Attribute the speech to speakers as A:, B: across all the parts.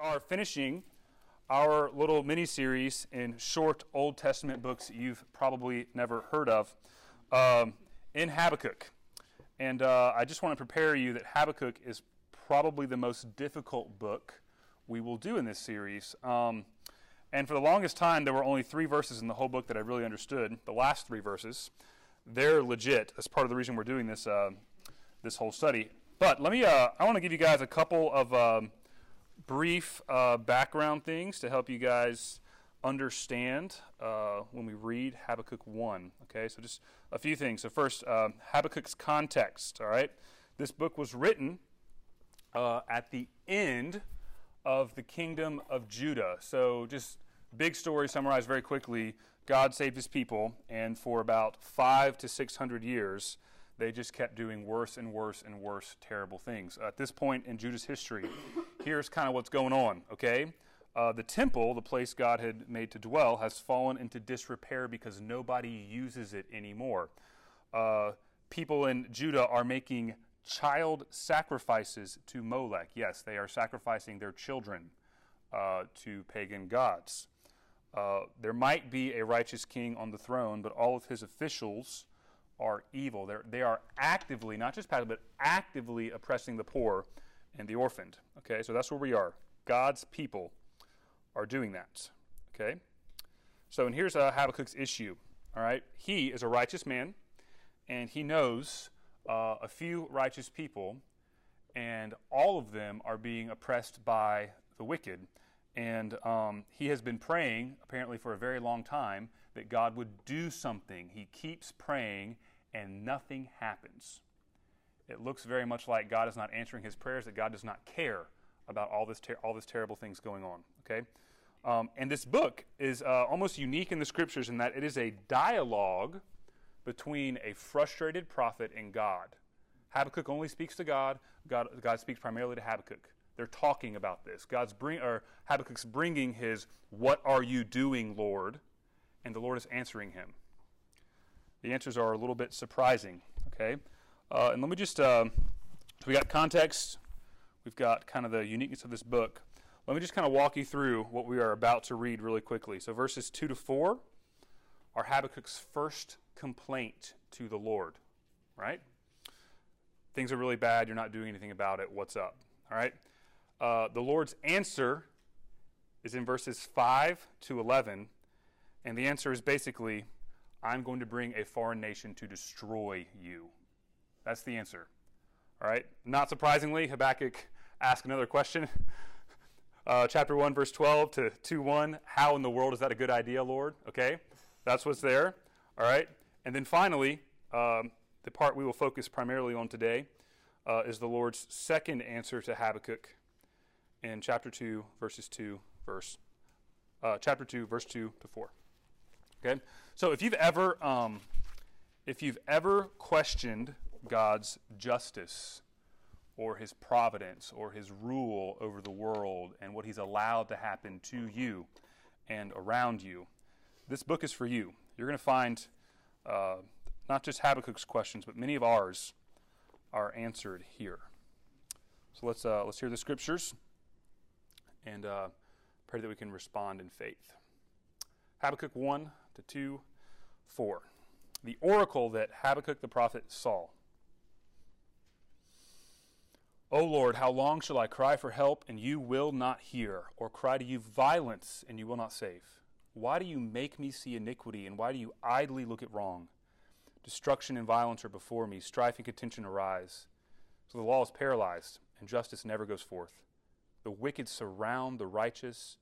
A: are finishing our little mini series in short Old Testament books you've probably never heard of um, in Habakkuk. And uh, I just want to prepare you that Habakkuk is probably the most difficult book we will do in this series. Um, and for the longest time, there were only three verses in the whole book that I really understood. The last three verses, they're legit. That's part of the reason we're doing this uh, this whole study. But let me. Uh, I want to give you guys a couple of um, brief uh, background things to help you guys understand uh, when we read Habakkuk 1. Okay, so just a few things. So, first, uh, Habakkuk's context. All right, this book was written uh, at the end of the kingdom of Judah. So, just big story summarized very quickly God saved his people, and for about five to six hundred years, they just kept doing worse and worse and worse terrible things. At this point in Judah's history, here's kind of what's going on, okay? Uh, the temple, the place God had made to dwell, has fallen into disrepair because nobody uses it anymore. Uh, people in Judah are making child sacrifices to Molech. Yes, they are sacrificing their children uh, to pagan gods. Uh, there might be a righteous king on the throne, but all of his officials are evil. They're, they are actively, not just passively, but actively oppressing the poor and the orphaned. Okay, so that's where we are. God's people are doing that. Okay? So, and here's uh, Habakkuk's issue. All right? He is a righteous man, and he knows uh, a few righteous people, and all of them are being oppressed by the wicked. And um, he has been praying, apparently for a very long time, that God would do something. He keeps praying, and nothing happens. It looks very much like God is not answering his prayers, that God does not care about all this, ter- all this terrible things going on. Okay? Um, and this book is uh, almost unique in the scriptures in that it is a dialogue between a frustrated prophet and God. Habakkuk only speaks to God. God, God speaks primarily to Habakkuk. They're talking about this. God's bring, or Habakkuk's bringing his "What are you doing, Lord?" and the Lord is answering him. The answers are a little bit surprising. Okay, uh, and let me just uh, so we got context. We've got kind of the uniqueness of this book. Let me just kind of walk you through what we are about to read really quickly. So verses two to four are Habakkuk's first complaint to the Lord. Right? Things are really bad. You're not doing anything about it. What's up? All right. Uh, the Lord's answer is in verses 5 to 11. And the answer is basically, I'm going to bring a foreign nation to destroy you. That's the answer. All right. Not surprisingly, Habakkuk asks another question. Uh, chapter 1, verse 12 to 2 1. How in the world is that a good idea, Lord? Okay. That's what's there. All right. And then finally, um, the part we will focus primarily on today uh, is the Lord's second answer to Habakkuk in chapter 2, verses 2, verse, uh, chapter 2, verse 2 to 4. Okay? So if you've ever, um, if you've ever questioned God's justice or his providence or his rule over the world and what he's allowed to happen to you and around you, this book is for you. You're going to find uh, not just Habakkuk's questions, but many of ours are answered here. So let's, uh, let's hear the scriptures and uh, pray that we can respond in faith. Habakkuk 1 to 2, 4. The oracle that Habakkuk the prophet saw. O Lord, how long shall I cry for help, and you will not hear, or cry to you violence, and you will not save? Why do you make me see iniquity, and why do you idly look at wrong? Destruction and violence are before me, strife and contention arise. So the law is paralyzed, and justice never goes forth. The wicked surround the righteous,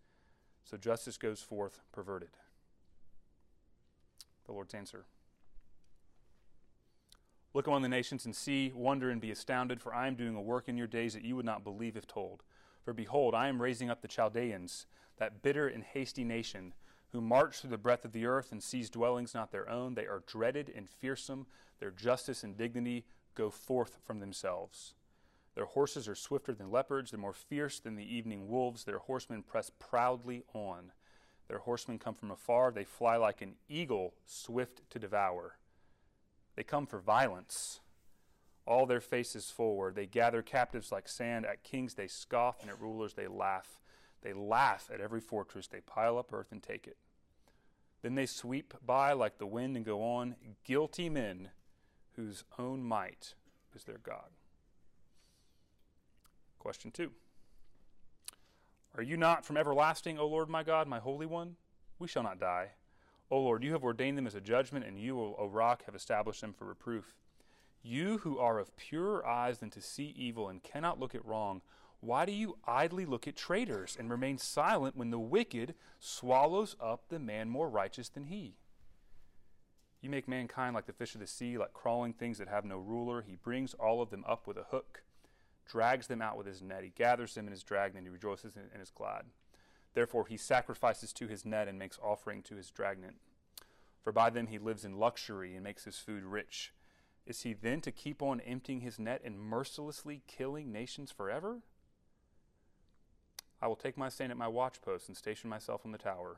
A: so justice goes forth perverted. The Lord's answer. Look among the nations and see, wonder, and be astounded, for I am doing a work in your days that you would not believe if told. For behold, I am raising up the Chaldeans, that bitter and hasty nation, who march through the breadth of the earth and seize dwellings not their own. They are dreaded and fearsome. Their justice and dignity go forth from themselves. Their horses are swifter than leopards, they're more fierce than the evening wolves. Their horsemen press proudly on. Their horsemen come from afar, they fly like an eagle, swift to devour. They come for violence. All their faces forward. They gather captives like sand. At kings they scoff, and at rulers they laugh. They laugh at every fortress. They pile up earth and take it. Then they sweep by like the wind and go on, guilty men whose own might is their God. Question two Are you not from everlasting, O Lord my God, my Holy One? We shall not die. O Lord, you have ordained them as a judgment, and you, O rock, have established them for reproof. You who are of purer eyes than to see evil and cannot look at wrong, why do you idly look at traitors and remain silent when the wicked swallows up the man more righteous than he? You make mankind like the fish of the sea, like crawling things that have no ruler. He brings all of them up with a hook, drags them out with his net. He gathers them in his drag, and he rejoices and is glad. Therefore, he sacrifices to his net and makes offering to his dragnet. For by them he lives in luxury and makes his food rich. Is he then to keep on emptying his net and mercilessly killing nations forever? I will take my stand at my watchpost and station myself on the tower,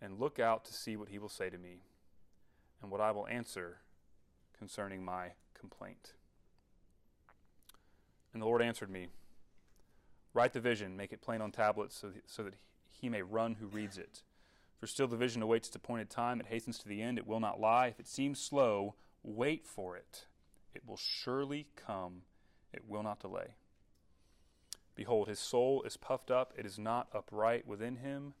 A: and look out to see what he will say to me, and what I will answer concerning my complaint. And the Lord answered me Write the vision, make it plain on tablets, so, so that he may run who reads it. For still the vision awaits its appointed time. It hastens to the end. It will not lie. If it seems slow, wait for it. It will surely come. It will not delay. Behold, his soul is puffed up, it is not upright within him,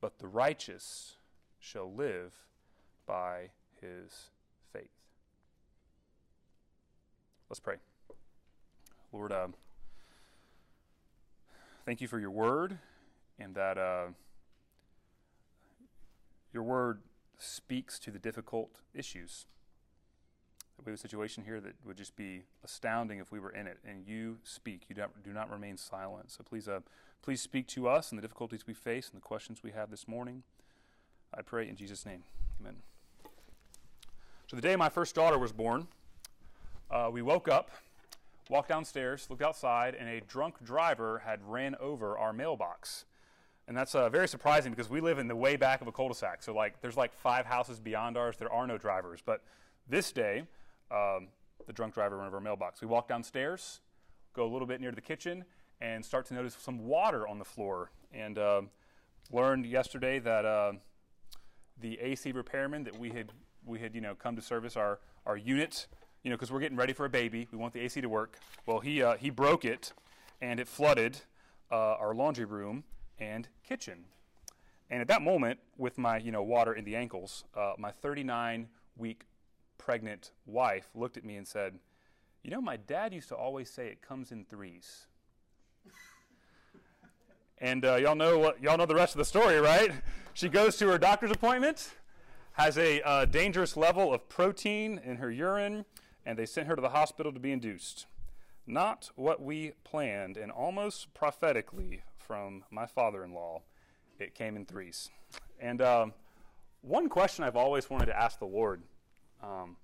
A: but the righteous shall live by his faith. Let's pray. Lord, uh, thank you for your word and that uh, your word speaks to the difficult issues we have a situation here that would just be astounding if we were in it. And you speak. You do not remain silent. So please, uh, please speak to us and the difficulties we face and the questions we have this morning. I pray in Jesus' name. Amen. So the day my first daughter was born, uh, we woke up, walked downstairs, looked outside, and a drunk driver had ran over our mailbox. And that's uh, very surprising because we live in the way back of a cul-de-sac. So like, there's like five houses beyond ours. There are no drivers. But this day, um, the drunk driver ran over our mailbox. We walk downstairs, go a little bit near the kitchen, and start to notice some water on the floor. And uh, learned yesterday that uh, the AC repairman that we had we had you know come to service our our unit, you know, because we're getting ready for a baby. We want the AC to work. Well, he uh, he broke it, and it flooded uh, our laundry room and kitchen. And at that moment, with my you know water in the ankles, uh, my 39 week pregnant wife looked at me and said, You know, my dad used to always say it comes in threes. and uh, y'all know what y'all know the rest of the story, right? She goes to her doctor's appointment, has a uh, dangerous level of protein in her urine, and they sent her to the hospital to be induced. Not what we planned, and almost prophetically from my father-in-law, it came in threes. And um, one question I've always wanted to ask the Lord um,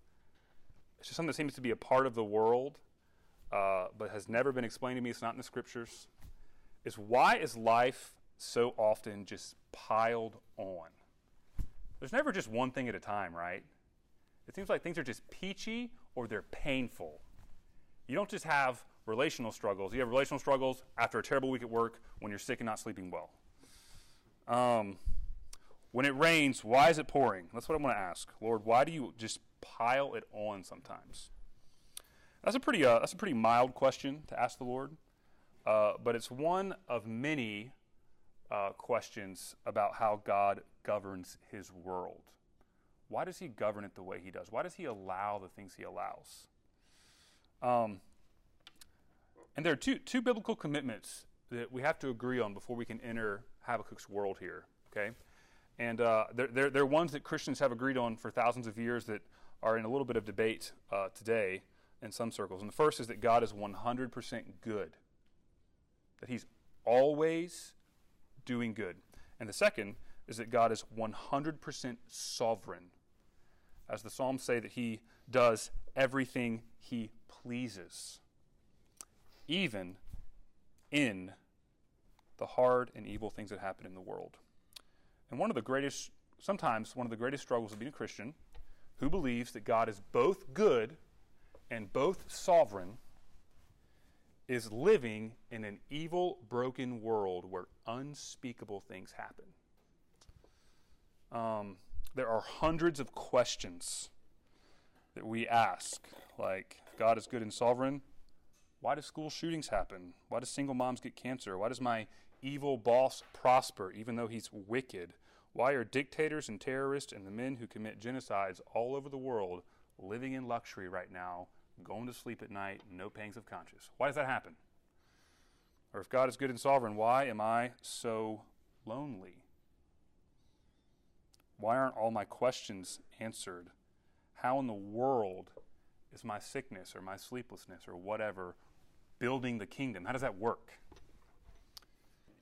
A: it's just something that seems to be a part of the world, uh, but has never been explained to me. It's not in the scriptures. Is why is life so often just piled on? There's never just one thing at a time, right? It seems like things are just peachy or they're painful. You don't just have relational struggles. You have relational struggles after a terrible week at work when you're sick and not sleeping well. Um, when it rains, why is it pouring? That's what I want to ask. Lord, why do you just pile it on sometimes? That's a pretty, uh, that's a pretty mild question to ask the Lord, uh, but it's one of many uh, questions about how God governs his world. Why does he govern it the way he does? Why does he allow the things he allows? Um, and there are two, two biblical commitments that we have to agree on before we can enter Habakkuk's world here, okay? And uh, they're, they're, they're, ones that Christians have agreed on for thousands of years that are in a little bit of debate uh, today in some circles. And the first is that God is 100% good, that He's always doing good. And the second is that God is 100% sovereign. As the Psalms say, that He does everything He pleases, even in the hard and evil things that happen in the world. And one of the greatest, sometimes one of the greatest struggles of being a Christian who believes that God is both good and both sovereign is living in an evil, broken world where unspeakable things happen. Um, there are hundreds of questions that we ask, like, God is good and sovereign. Why do school shootings happen? Why do single moms get cancer? Why does my evil boss prosper even though he's wicked? Why are dictators and terrorists and the men who commit genocides all over the world living in luxury right now, going to sleep at night, no pangs of conscience? Why does that happen? Or if God is good and sovereign, why am I so lonely? Why aren't all my questions answered? How in the world is my sickness or my sleeplessness or whatever building the kingdom? How does that work?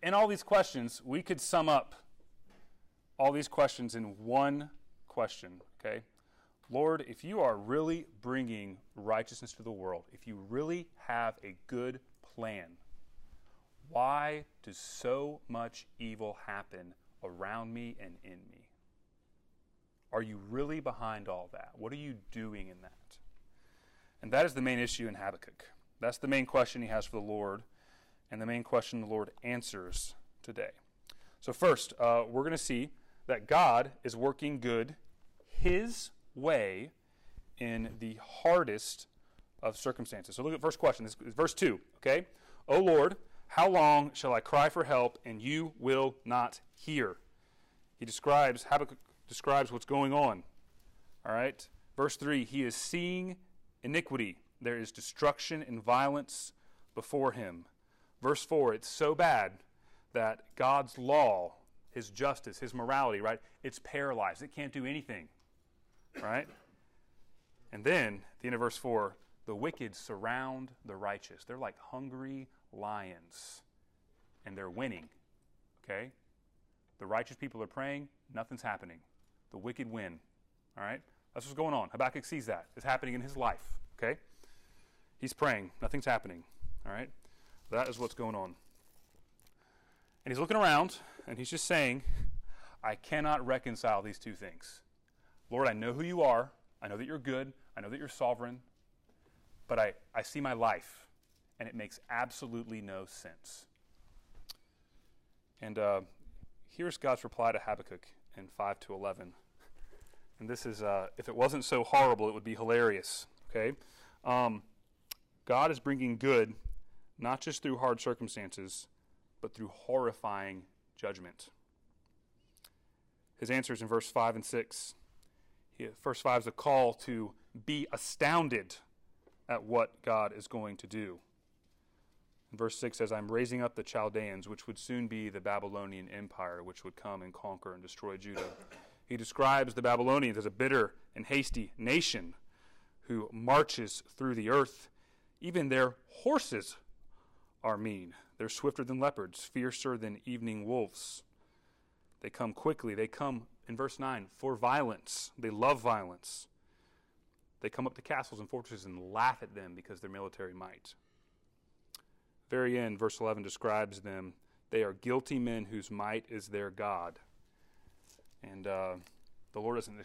A: In all these questions, we could sum up all these questions in one question, okay? Lord, if you are really bringing righteousness to the world, if you really have a good plan, why does so much evil happen around me and in me? Are you really behind all that? What are you doing in that? And that is the main issue in Habakkuk. That's the main question he has for the Lord, and the main question the Lord answers today. So, first, uh, we're going to see that God is working good his way in the hardest of circumstances. So look at first question. This is verse 2, okay? O Lord, how long shall I cry for help and you will not hear? He describes Habakkuk describes what's going on. All right? Verse 3, he is seeing iniquity. There is destruction and violence before him. Verse 4, it's so bad that God's law his justice, his morality, right? It's paralyzed. It can't do anything, right? And then, the end of verse 4, the wicked surround the righteous. They're like hungry lions, and they're winning, okay? The righteous people are praying, nothing's happening. The wicked win, all right? That's what's going on. Habakkuk sees that. It's happening in his life, okay? He's praying, nothing's happening, all right? That is what's going on. And he's looking around and he's just saying, I cannot reconcile these two things. Lord, I know who you are. I know that you're good. I know that you're sovereign. But I, I see my life, and it makes absolutely no sense. And uh, here's God's reply to Habakkuk in 5 to 11. And this is, uh, if it wasn't so horrible, it would be hilarious. Okay? Um, God is bringing good, not just through hard circumstances, but through horrifying judgment. His answer is in verse 5 and 6. He, verse 5 is a call to be astounded at what God is going to do. Verse 6 says, I'm raising up the Chaldeans, which would soon be the Babylonian Empire, which would come and conquer and destroy Judah. He describes the Babylonians as a bitter and hasty nation who marches through the earth. Even their horses are mean. They're swifter than leopards, fiercer than evening wolves. They come quickly. They come, in verse 9, for violence. They love violence. They come up to castles and fortresses and laugh at them because their military might. Very end, verse 11 describes them. They are guilty men whose might is their God. And uh, the Lord doesn't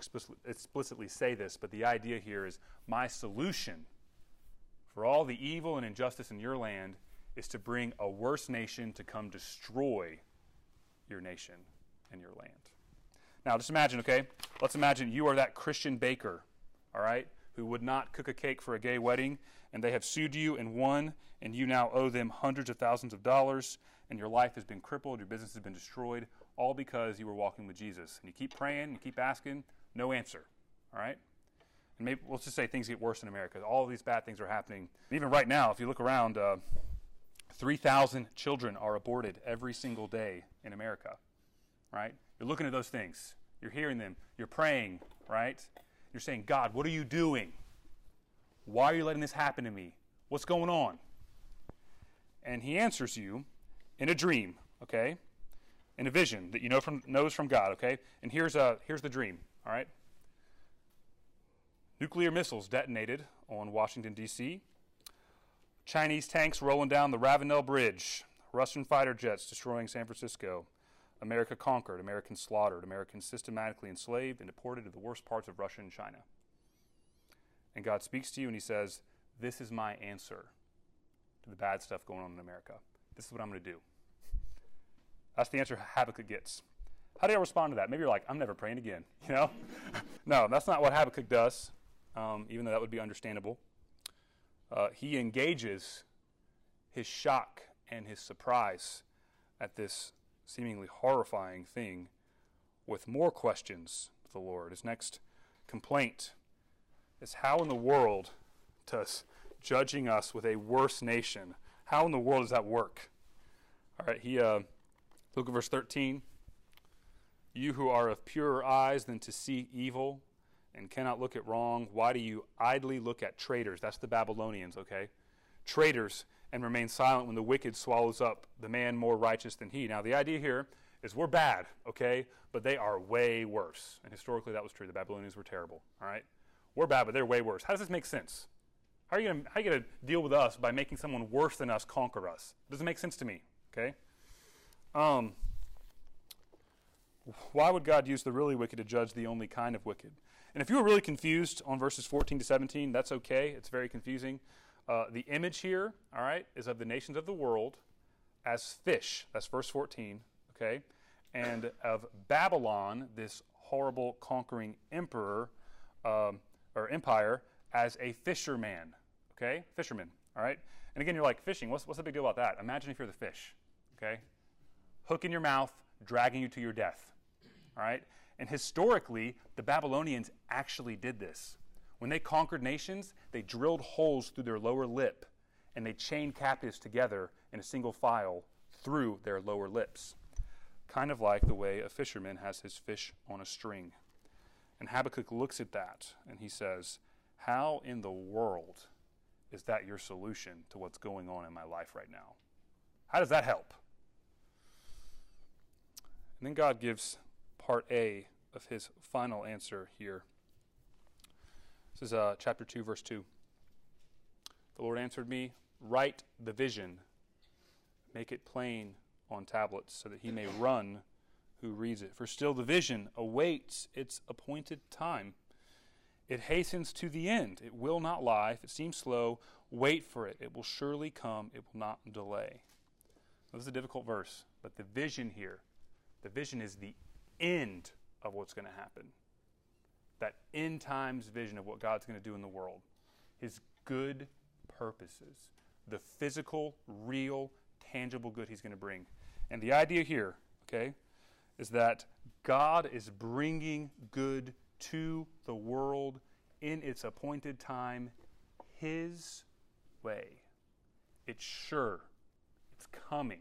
A: explicitly say this, but the idea here is my solution for all the evil and injustice in your land is to bring a worse nation to come destroy your nation and your land. Now, just imagine, okay? Let's imagine you are that Christian baker, all right, who would not cook a cake for a gay wedding, and they have sued you and won, and you now owe them hundreds of thousands of dollars, and your life has been crippled, your business has been destroyed, all because you were walking with Jesus. And you keep praying, you keep asking, no answer, all right? And maybe let's just say things get worse in America. All these bad things are happening. Even right now, if you look around, uh, 3,000 children are aborted every single day in America, right? You're looking at those things. You're hearing them. You're praying, right? You're saying, God, what are you doing? Why are you letting this happen to me? What's going on? And he answers you in a dream, okay? In a vision that you know from knows from God, okay? And here's a here's the dream, all right? Nuclear missiles detonated on Washington D.C. Chinese tanks rolling down the Ravenel Bridge, Russian fighter jets destroying San Francisco. America conquered, Americans slaughtered, Americans systematically enslaved and deported to the worst parts of Russia and China. And God speaks to you and He says, This is my answer to the bad stuff going on in America. This is what I'm going to do. That's the answer Habakkuk gets. How do I respond to that? Maybe you're like, I'm never praying again. You know? no, that's not what Habakkuk does, um, even though that would be understandable. Uh, he engages his shock and his surprise at this seemingly horrifying thing with more questions of the Lord. His next complaint is how in the world does judging us with a worse nation, how in the world does that work? All right, he, uh, look at verse 13. You who are of purer eyes than to see evil and cannot look at wrong, why do you idly look at traitors? That's the Babylonians, okay? Traitors and remain silent when the wicked swallows up the man more righteous than he. Now, the idea here is we're bad, okay? But they are way worse. And historically, that was true. The Babylonians were terrible, all right? We're bad, but they're way worse. How does this make sense? How are you going to deal with us by making someone worse than us conquer us? Doesn't make sense to me, okay? Um, why would God use the really wicked to judge the only kind of wicked? And if you were really confused on verses 14 to 17, that's okay. It's very confusing. Uh, the image here, all right, is of the nations of the world as fish. That's verse 14, okay? And of Babylon, this horrible conquering emperor um, or empire, as a fisherman, okay? Fisherman, all right? And again, you're like, fishing, what's, what's the big deal about that? Imagine if you're the fish, okay? Hook in your mouth, dragging you to your death, all right? And historically, the Babylonians actually did this. When they conquered nations, they drilled holes through their lower lip and they chained captives together in a single file through their lower lips. Kind of like the way a fisherman has his fish on a string. And Habakkuk looks at that and he says, How in the world is that your solution to what's going on in my life right now? How does that help? And then God gives part A of his final answer here. This is uh, chapter 2, verse 2. The Lord answered me, Write the vision, make it plain on tablets, so that he may run who reads it. For still the vision awaits its appointed time. It hastens to the end. It will not lie. If it seems slow, wait for it. It will surely come. It will not delay. This is a difficult verse, but the vision here, the vision is the end of what's going to happen that end times vision of what God's going to do in the world, His good purposes, the physical, real, tangible good He's going to bring. And the idea here, okay, is that God is bringing good to the world in its appointed time, His way. It's sure, it's coming.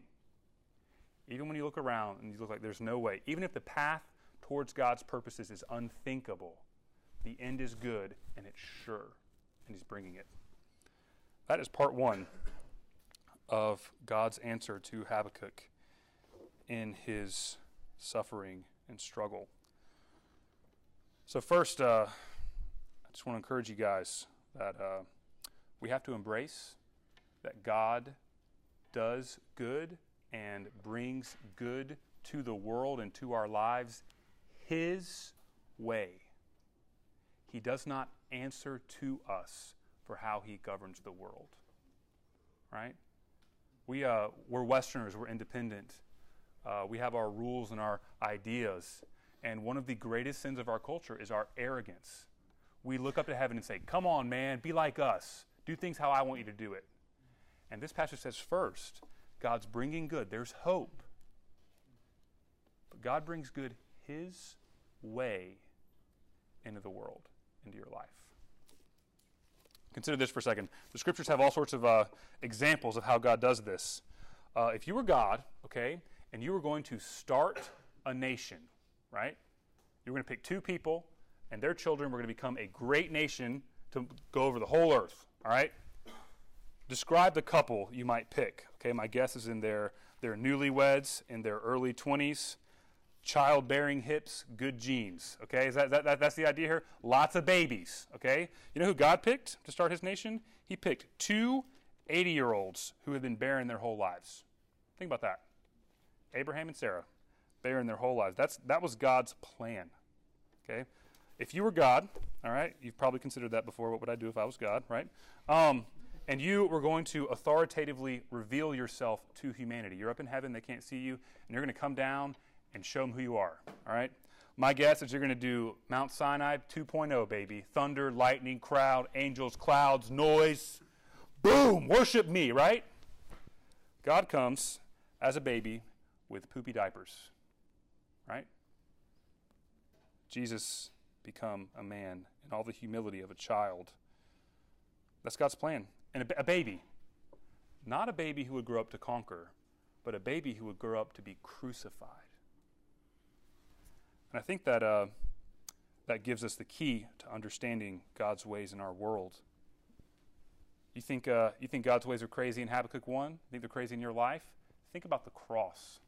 A: Even when you look around and you look like there's no way, even if the path towards God's purposes is unthinkable, the end is good and it's sure, and He's bringing it. That is part one of God's answer to Habakkuk in his suffering and struggle. So, first, uh, I just want to encourage you guys that uh, we have to embrace that God does good and brings good to the world and to our lives His way. He does not answer to us for how he governs the world. Right? We, uh, we're Westerners, we're independent. Uh, we have our rules and our ideas. And one of the greatest sins of our culture is our arrogance. We look up to heaven and say, Come on, man, be like us. Do things how I want you to do it. And this passage says, first, God's bringing good. There's hope. But God brings good His way into the world into your life. Consider this for a second. The scriptures have all sorts of uh, examples of how God does this. Uh, if you were God, okay, and you were going to start a nation, right? You were going to pick two people, and their children were going to become a great nation to go over the whole earth, all right? Describe the couple you might pick. Okay, my guess is in their, their newlyweds, in their early 20s, childbearing hips, good genes. Okay, is that, that, that, that's the idea here? Lots of babies. Okay, you know who God picked to start his nation? He picked two 80 year olds who had been barren their whole lives. Think about that. Abraham and Sarah, barren their whole lives. That's, that was God's plan. Okay, if you were God, all right, you've probably considered that before. What would I do if I was God, right? Um, and you were going to authoritatively reveal yourself to humanity. You're up in heaven, they can't see you, and you're going to come down and show them who you are. All right? My guess is you're going to do Mount Sinai 2.0, baby. Thunder, lightning, crowd, angels, clouds, noise. Boom! Worship me, right? God comes as a baby with poopy diapers, right? Jesus become a man in all the humility of a child. That's God's plan. And a, a baby, not a baby who would grow up to conquer, but a baby who would grow up to be crucified. And I think that uh, that gives us the key to understanding God's ways in our world. You think, uh, you think God's ways are crazy in Habakkuk 1? You think they're crazy in your life? Think about the cross.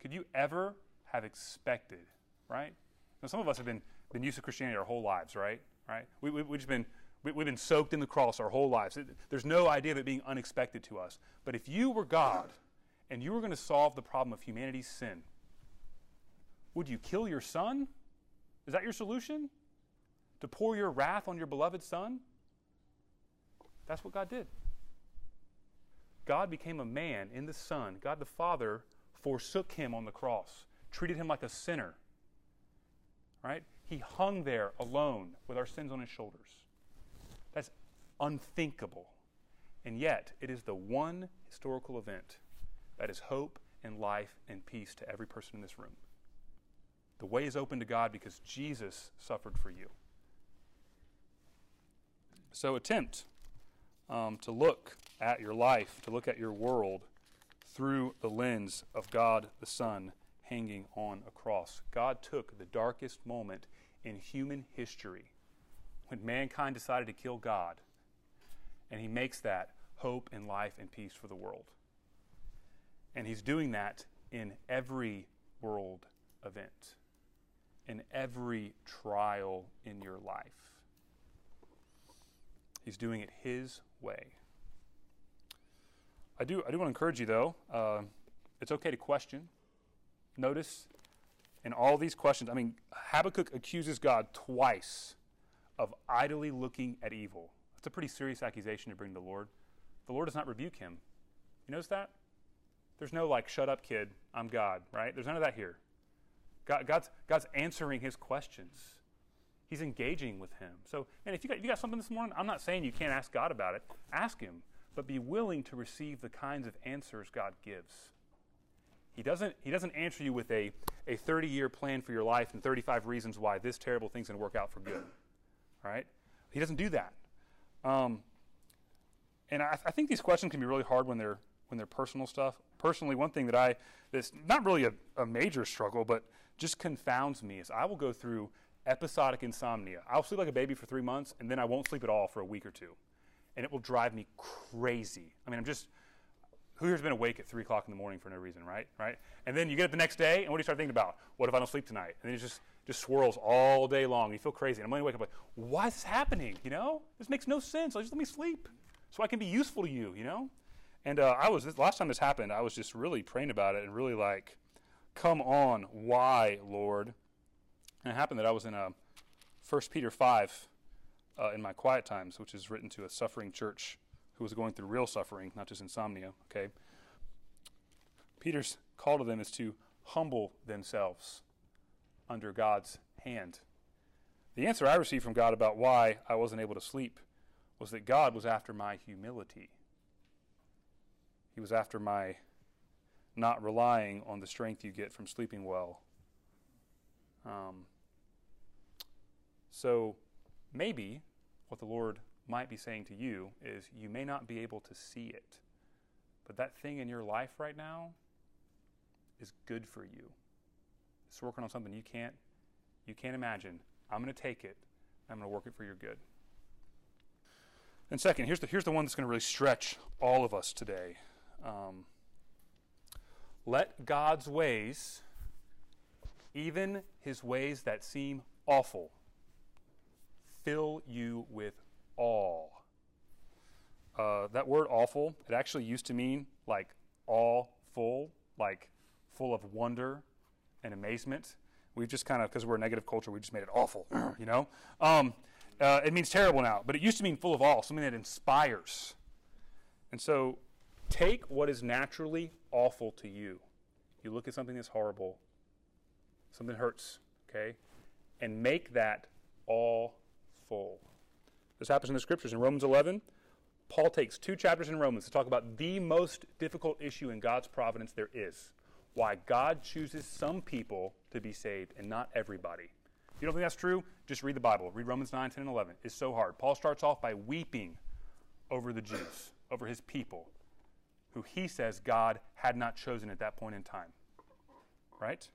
A: Could you ever have expected, right? Now, some of us have been, been used to Christianity our whole lives, right? Right? We, we, we've just been, we, have been soaked in the cross our whole lives. It, there's no idea of it being unexpected to us. But if you were God and you were going to solve the problem of humanity's sin, would you kill your son? Is that your solution? To pour your wrath on your beloved son? That's what God did. God became a man in the Son. God the Father forsook him on the cross, treated him like a sinner. Right? He hung there alone with our sins on his shoulders. That's unthinkable. And yet, it is the one historical event that is hope and life and peace to every person in this room. The way is open to God because Jesus suffered for you. So attempt um, to look at your life, to look at your world through the lens of God the Son hanging on a cross. God took the darkest moment in human history when mankind decided to kill God, and He makes that hope and life and peace for the world. And He's doing that in every world event, in every trial in your life. He's doing it His way. I do, I do want to encourage you, though. Uh, it's okay to question. Notice in all these questions, I mean, Habakkuk accuses God twice of idly looking at evil. That's a pretty serious accusation to bring to the Lord. The Lord does not rebuke him. You notice that? There's no like, shut up, kid, I'm God, right? There's none of that here. God, God's, God's answering his questions. He's engaging with him. So, man, if you, got, if you got something this morning, I'm not saying you can't ask God about it. Ask him, but be willing to receive the kinds of answers God gives. He doesn't, he doesn't answer you with a, a 30 year plan for your life and 35 reasons why this terrible thing's going to work out for good. All right? He doesn't do that. Um, and I, I, think these questions can be really hard when they're when they're personal stuff. Personally, one thing that I that's not really a, a major struggle, but just confounds me is I will go through episodic insomnia. I'll sleep like a baby for three months, and then I won't sleep at all for a week or two. And it will drive me crazy. I mean, I'm just, who here's been awake at 3 o'clock in the morning for no reason, right? Right? And then you get up the next day, and what do you start thinking about? What if I don't sleep tonight? And then it just, just swirls all day long. And You feel crazy. And I'm going to wake up like, why is this happening? You know? This makes no sense. Just let me sleep so I can be useful to you, you know? And uh, I was, last time this happened, I was just really praying about it and really like, come on, why, Lord? And it happened that I was in a 1 Peter 5 uh, in my quiet times, which is written to a suffering church who was going through real suffering, not just insomnia, okay? Peter's call to them is to humble themselves under God's hand. The answer I received from God about why I wasn't able to sleep was that God was after my humility. He was after my not relying on the strength you get from sleeping well. Um, so maybe what the Lord might be saying to you is you may not be able to see it, but that thing in your life right now is good for you. It's working on something you can't you can't imagine. I'm going to take it. I'm going to work it for your good. And second, here's the here's the one that's going to really stretch all of us today. Um, let God's ways, even His ways that seem awful, fill you with awe. Uh, that word awful, it actually used to mean like all full, like full of wonder and amazement. We've just kind of, because we're a negative culture, we just made it awful, you know? Um, Uh, it means terrible now, but it used to mean full of awe, something that inspires. And so take what is naturally awful to you. You look at something that's horrible, something hurts, okay? And make that all full. This happens in the scriptures. In Romans 11, Paul takes two chapters in Romans to talk about the most difficult issue in God's providence there is why God chooses some people to be saved and not everybody. If you don't think that's true, just read the Bible. Read Romans 9, 10, and 11. It's so hard. Paul starts off by weeping over the Jews, over his people, who he says God had not chosen at that point in time. Right?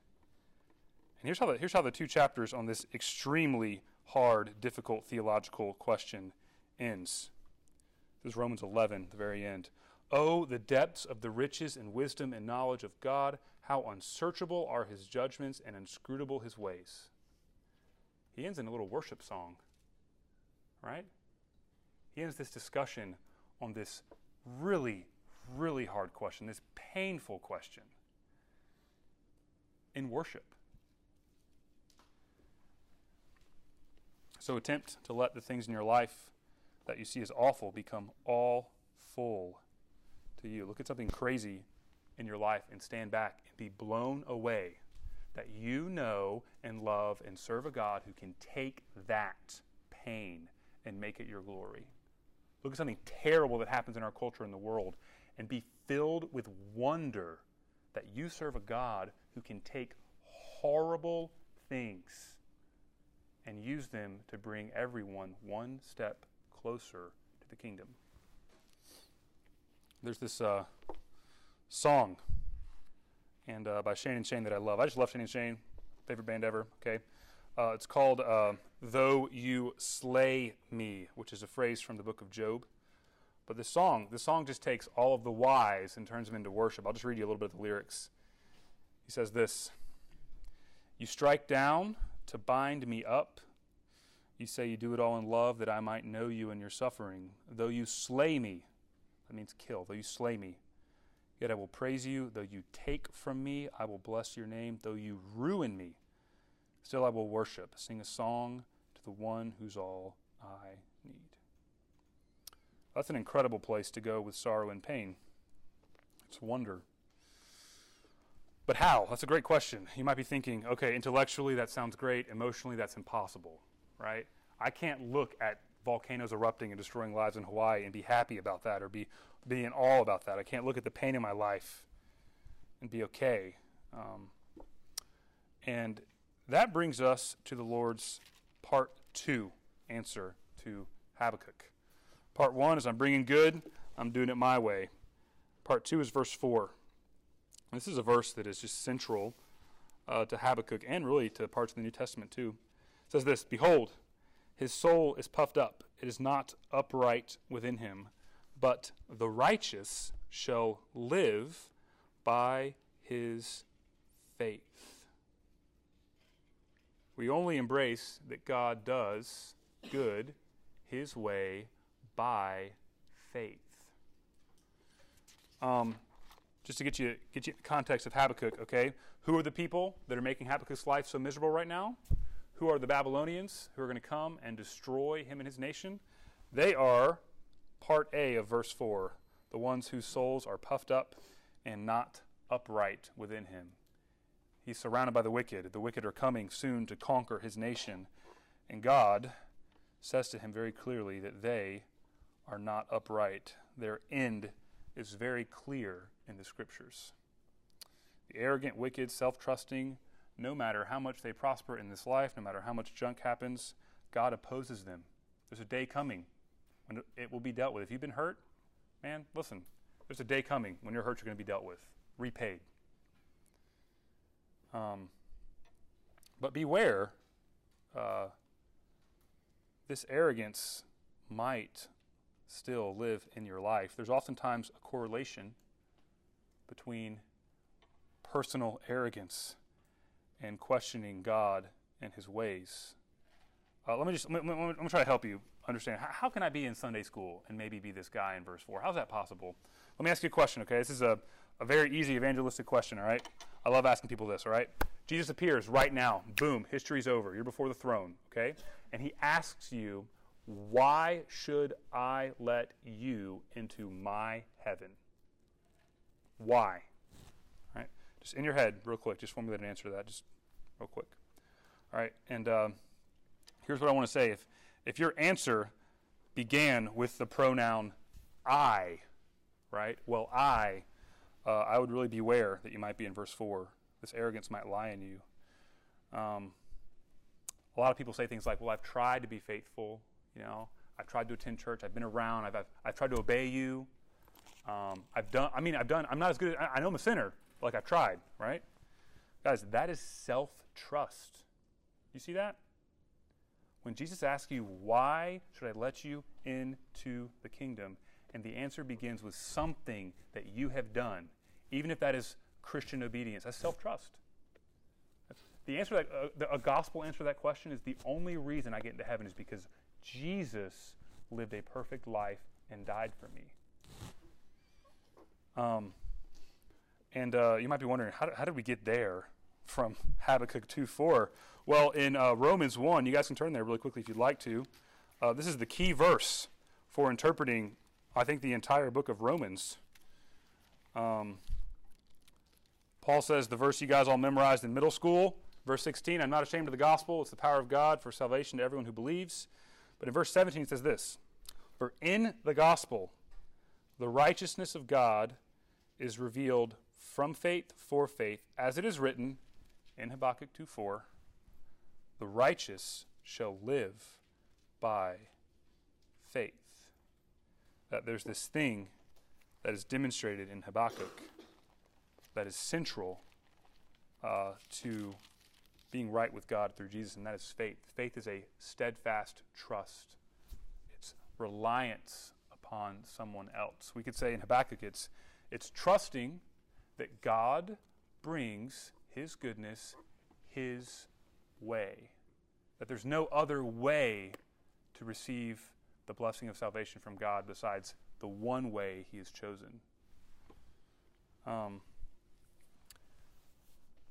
A: And here's how the, here's how the two chapters on this extremely hard, difficult theological question ends. This is Romans 11, the very end. Oh, the depths of the riches and wisdom and knowledge of God, how unsearchable are his judgments and inscrutable his ways. He ends in a little worship song, right? He ends this discussion on this really, really hard question, this painful question in worship. So attempt to let the things in your life that you see as awful become all full to you. Look at something crazy in your life and stand back and be blown away that you know and love and serve a God who can take that pain and make it your glory. Look at something terrible that happens in our culture and the world and be filled with wonder that you serve a God who can take horrible things and use them to bring everyone one step closer to the kingdom. There's this uh, song and uh, by Shane and Shane that I love. I just love Shane and Shane, favorite band ever. Okay, uh, it's called uh, "Though You Slay Me," which is a phrase from the book of Job. But this song, this song just takes all of the whys and turns them into worship. I'll just read you a little bit of the lyrics. He says this: "You strike down to bind me up." You say you do it all in love that I might know you in your suffering. Though you slay me, that means kill, though you slay me, yet I will praise you. Though you take from me, I will bless your name. Though you ruin me, still I will worship. Sing a song to the one who's all I. That's an incredible place to go with sorrow and pain. It's wonder. But how? That's a great question. You might be thinking, okay, intellectually that sounds great, emotionally that's impossible right? I can't look at volcanoes erupting and destroying lives in Hawaii and be happy about that or be, be in awe about that. I can't look at the pain in my life and be okay. Um, and that brings us to the Lord's part two answer to Habakkuk. Part one is I'm bringing good, I'm doing it my way. Part two is verse four. This is a verse that is just central uh, to Habakkuk and really to parts of the New Testament too It says this Behold, his soul is puffed up, it is not upright within him, but the righteous shall live by his faith. We only embrace that God does good his way by faith. Um, just to get you get you the context of Habakkuk, okay? Who are the people that are making Habakkuk's life so miserable right now? Who are the Babylonians who are going to come and destroy him and his nation? They are part A of verse 4 the ones whose souls are puffed up and not upright within him. He's surrounded by the wicked. The wicked are coming soon to conquer his nation. And God says to him very clearly that they are not upright. Their end is very clear in the scriptures. The arrogant, wicked, self trusting, no matter how much they prosper in this life, no matter how much junk happens, God opposes them. There's a day coming when it will be dealt with. If you've been hurt, man, listen, there's a day coming when your hurts are going to be dealt with, repaid. Um, but beware, uh, this arrogance might still live in your life. There's oftentimes a correlation between personal arrogance and questioning God and His ways. Uh, let me just, let me, let me, try to help you understand. How, how, can I be in Sunday school and maybe be this guy in verse 4? How's that possible? Let me ask you a question, okay? This is a, a very easy evangelistic question, all right? I love asking people this, all right? Jesus appears right now. Boom, history's over. You're before the throne, okay? And he asks you, Why should I let you into my heaven? Why? All right? Just in your head, real quick, just formulate an answer to that, just real quick. All right, and uh, here's what I want to say. If, if your answer began with the pronoun I, right? Well, I, uh, I would really beware that you might be in verse 4. This arrogance might lie in you. Um, a lot of people say things like, well, I've tried to be faithful, you know, I've tried to attend church, I've been around, I've, I've, I've tried to obey you. Um, I've done, I mean, I've done, I'm not as good, I, I know I'm a sinner, but like I've tried, right? Guys, that is self trust. You see that? When Jesus asks you, why should I let you into the kingdom? And the answer begins with something that you have done, even if that is Christian obedience. That's self trust. The answer that uh, the, a gospel answer to that question is the only reason I get into heaven is because Jesus lived a perfect life and died for me. Um, and uh, you might be wondering, how, how did we get there from Habakkuk 2 4? Well, in uh, Romans 1, you guys can turn there really quickly if you'd like to. Uh, this is the key verse for interpreting, I think, the entire book of Romans. Um, Paul says the verse you guys all memorized in middle school, verse 16, I'm not ashamed of the gospel. It's the power of God for salvation to everyone who believes. But in verse 17, it says this For in the gospel, the righteousness of God is revealed from faith for faith, as it is written in Habakkuk 2 4, the righteous shall live by faith. That there's this thing that is demonstrated in Habakkuk that is central uh, to being right with God through Jesus, and that is faith. Faith is a steadfast trust, it's reliance upon someone else. We could say in Habakkuk, it's, it's trusting that God brings His goodness His way, that there's no other way to receive the blessing of salvation from God besides the one way He has chosen. Um,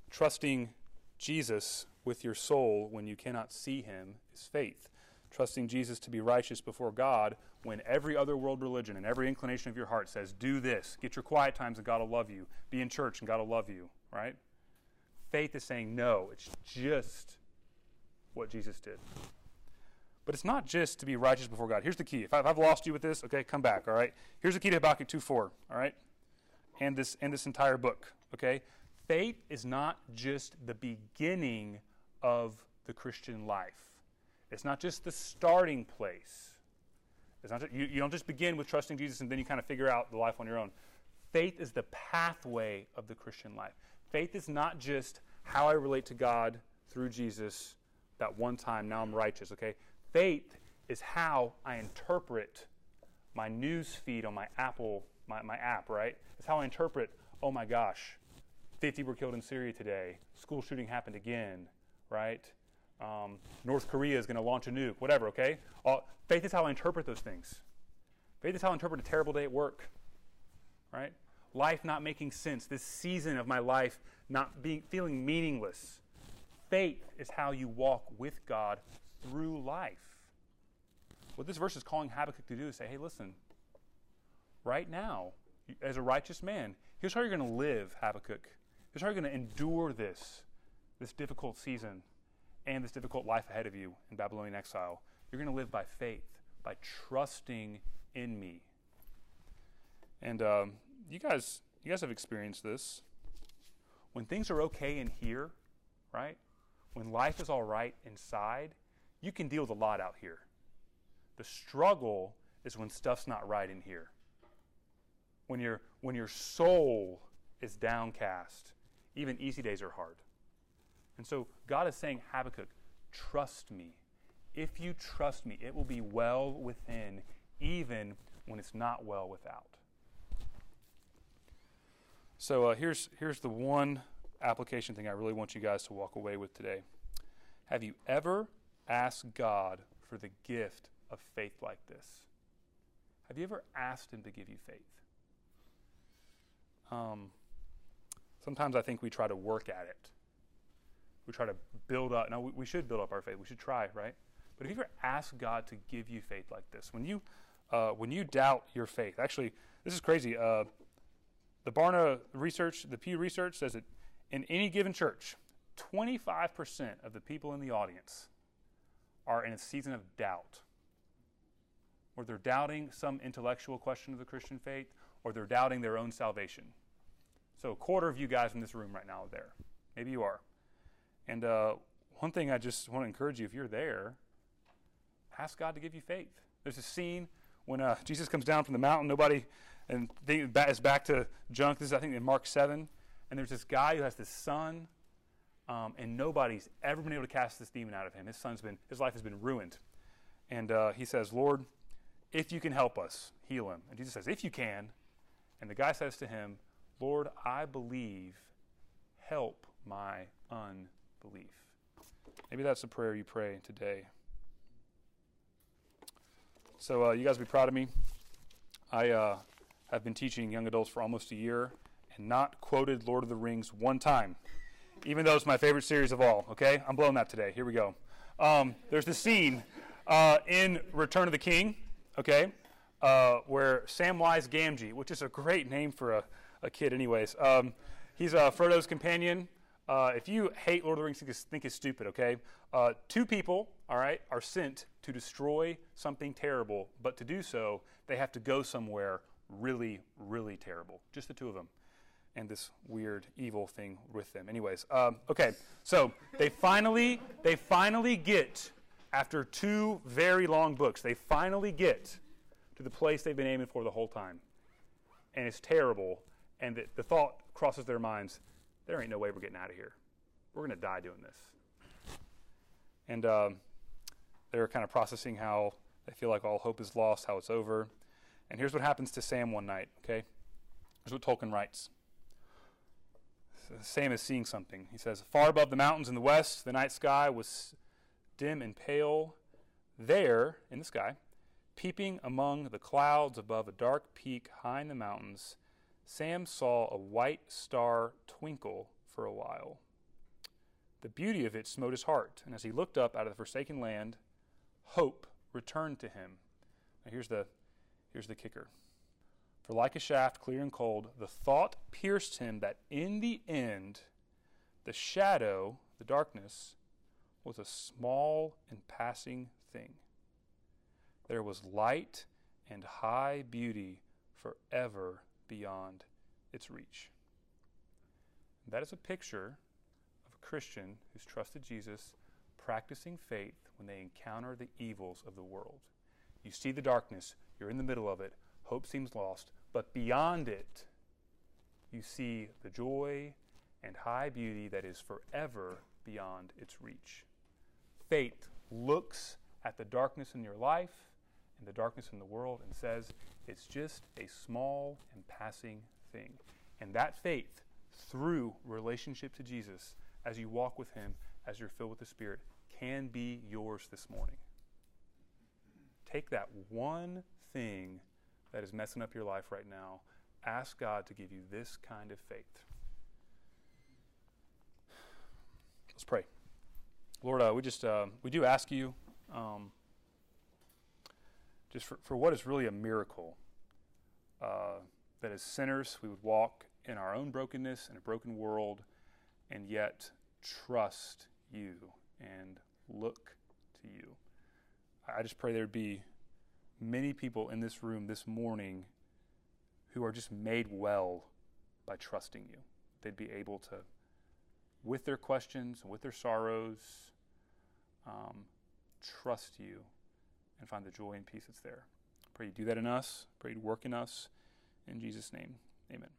A: trusting Jesus with your soul when you cannot see Him is faith. Trusting Jesus to be righteous before God when every other world religion and every inclination of your heart says, do this, get your quiet times and God will love you, be in church and God will love you, right? Faith is saying, no, it's just what Jesus did. But it's not just to be righteous before God. Here's the key. If I've lost you with this, okay, come back, all right? Here's the key to Habakkuk 2 4, all right? And this, and this entire book, okay? Faith is not just the beginning of the Christian life, it's not just the starting place. It's not just, you, you don't just begin with trusting Jesus and then you kind of figure out the life on your own. Faith is the pathway of the Christian life. Faith is not just how I relate to God through Jesus that one time, now I'm righteous, okay? Faith is how I interpret my news feed on my Apple, my, my app, right? It's how I interpret, oh my gosh, 50 were killed in Syria today, school shooting happened again, right? Um, North Korea is going to launch a nuke, whatever, okay? All, faith is how I interpret those things. Faith is how I interpret a terrible day at work, right? Life not making sense, this season of my life not being feeling meaningless. Faith is how you walk with God through life. What this verse is calling Habakkuk to do is say, hey, listen, right now, as a righteous man, here's how you're going to live, Habakkuk. Here's how are you're going to endure this, this difficult season and this difficult life ahead of you in Babylonian exile. You're going to live by faith, by trusting in me. And um, you guys, you guys have experienced this. When things are okay in here, right? When life is all right inside, you can deal with a lot out here. The struggle is when stuff's not right in here. When your when your soul is downcast, even easy days are hard. And so God is saying, Habakkuk, trust me. If you trust me, it will be well within, even when it's not well without. So uh, here's, here's the one application thing I really want you guys to walk away with today. Have you ever asked God for the gift of faith like this? Have you ever asked Him to give you faith? Um, sometimes I think we try to work at it we try to build up. Now, we, should build up our faith. We should try, right? But if you ever ask God to give you faith like this, when you, uh, when you doubt your faith, actually, this is crazy. Uh, the Barna research, the Pew research says that in any given church, 25% of the people in the audience are in a season of doubt, or they're doubting some intellectual question of the Christian faith, or they're doubting their own salvation. So, a quarter of you guys in this room right now are there. Maybe you are. And uh, one thing I just want to encourage you if you're there, ask God to give you faith. There's a scene when uh, Jesus comes down from the mountain, nobody, and is back to junk. This is, I think, in Mark 7. And there's this guy who has this son, um, and nobody's ever been able to cast this demon out of him. His son's been, his life has been ruined. And uh, he says, Lord, if you can help us, heal him. And Jesus says, If you can. And the guy says to him, Lord, I believe, help my unbelief. Maybe that's the prayer you pray today. So, uh, you guys be proud of me. I uh, have been teaching young adults for almost a year and not quoted Lord of the Rings one time, even though it's my favorite series of all. Okay? I'm blowing that today. Here we go. Um, there's the scene uh, in Return of the King, okay, uh, where Samwise Gamgee, which is a great name for a, a kid, anyways, um, he's uh, Frodo's companion. Uh, if you hate Lord of the Rings, think it's, think it's stupid, okay? Uh, two people, all right, are sent to destroy something terrible, but to do so, they have to go somewhere really, really terrible. Just the two of them. And this weird evil thing with them. Anyways, um, okay, so they finally, they finally get, after two very long books, they finally get to the place they've been aiming for the whole time. And it's terrible, and the, the thought crosses their minds there ain't no way we're getting out of here. We're going to die doing this. And um, they're kind of processing how they feel like all hope is lost, how it's over. And here's what happens to Sam one night, okay? Here's what Tolkien writes. Sam is seeing something. He says, Far above the mountains in the west, the night sky was dim and pale. There, in the sky, peeping among the clouds above a dark peak high in the mountains, Sam saw a white star twinkle for a while. The beauty of it smote his heart, and as he looked up out of the forsaken land, hope returned to him. Now here's the, here's the kicker. For like a shaft, clear and cold, the thought pierced him that in the end, the shadow, the darkness, was a small and passing thing. There was light and high beauty forever beyond its reach. That is a picture of a Christian who's trusted Jesus, practicing faith when they encounter the evils of the world. You see the darkness, you're in the middle of it, hope seems lost, but beyond it, you see the joy and high beauty that is forever beyond its reach. Faith looks at the darkness in your life and the darkness in the world and says, it's just a small and passing thing. And that faith, through relationship to Jesus, as you walk with Him, as you're filled with the Spirit, can be yours this morning. Take that one thing that is messing up your life right now. Ask God to give you this kind of faith. Let's pray. Lord, uh, we just uh, we do ask you um, just for, for what is really a miracle uh, that as sinners we would walk in our own brokenness in a broken world and yet trust you and look to you. I just pray there'd be many people in this room this morning who are just made well by trusting you. They'd be able to, with their questions and with their sorrows, um, trust you and find the joy and peace that's there. Pray you do that in us. Pray you work in us. In Jesus' name, amen.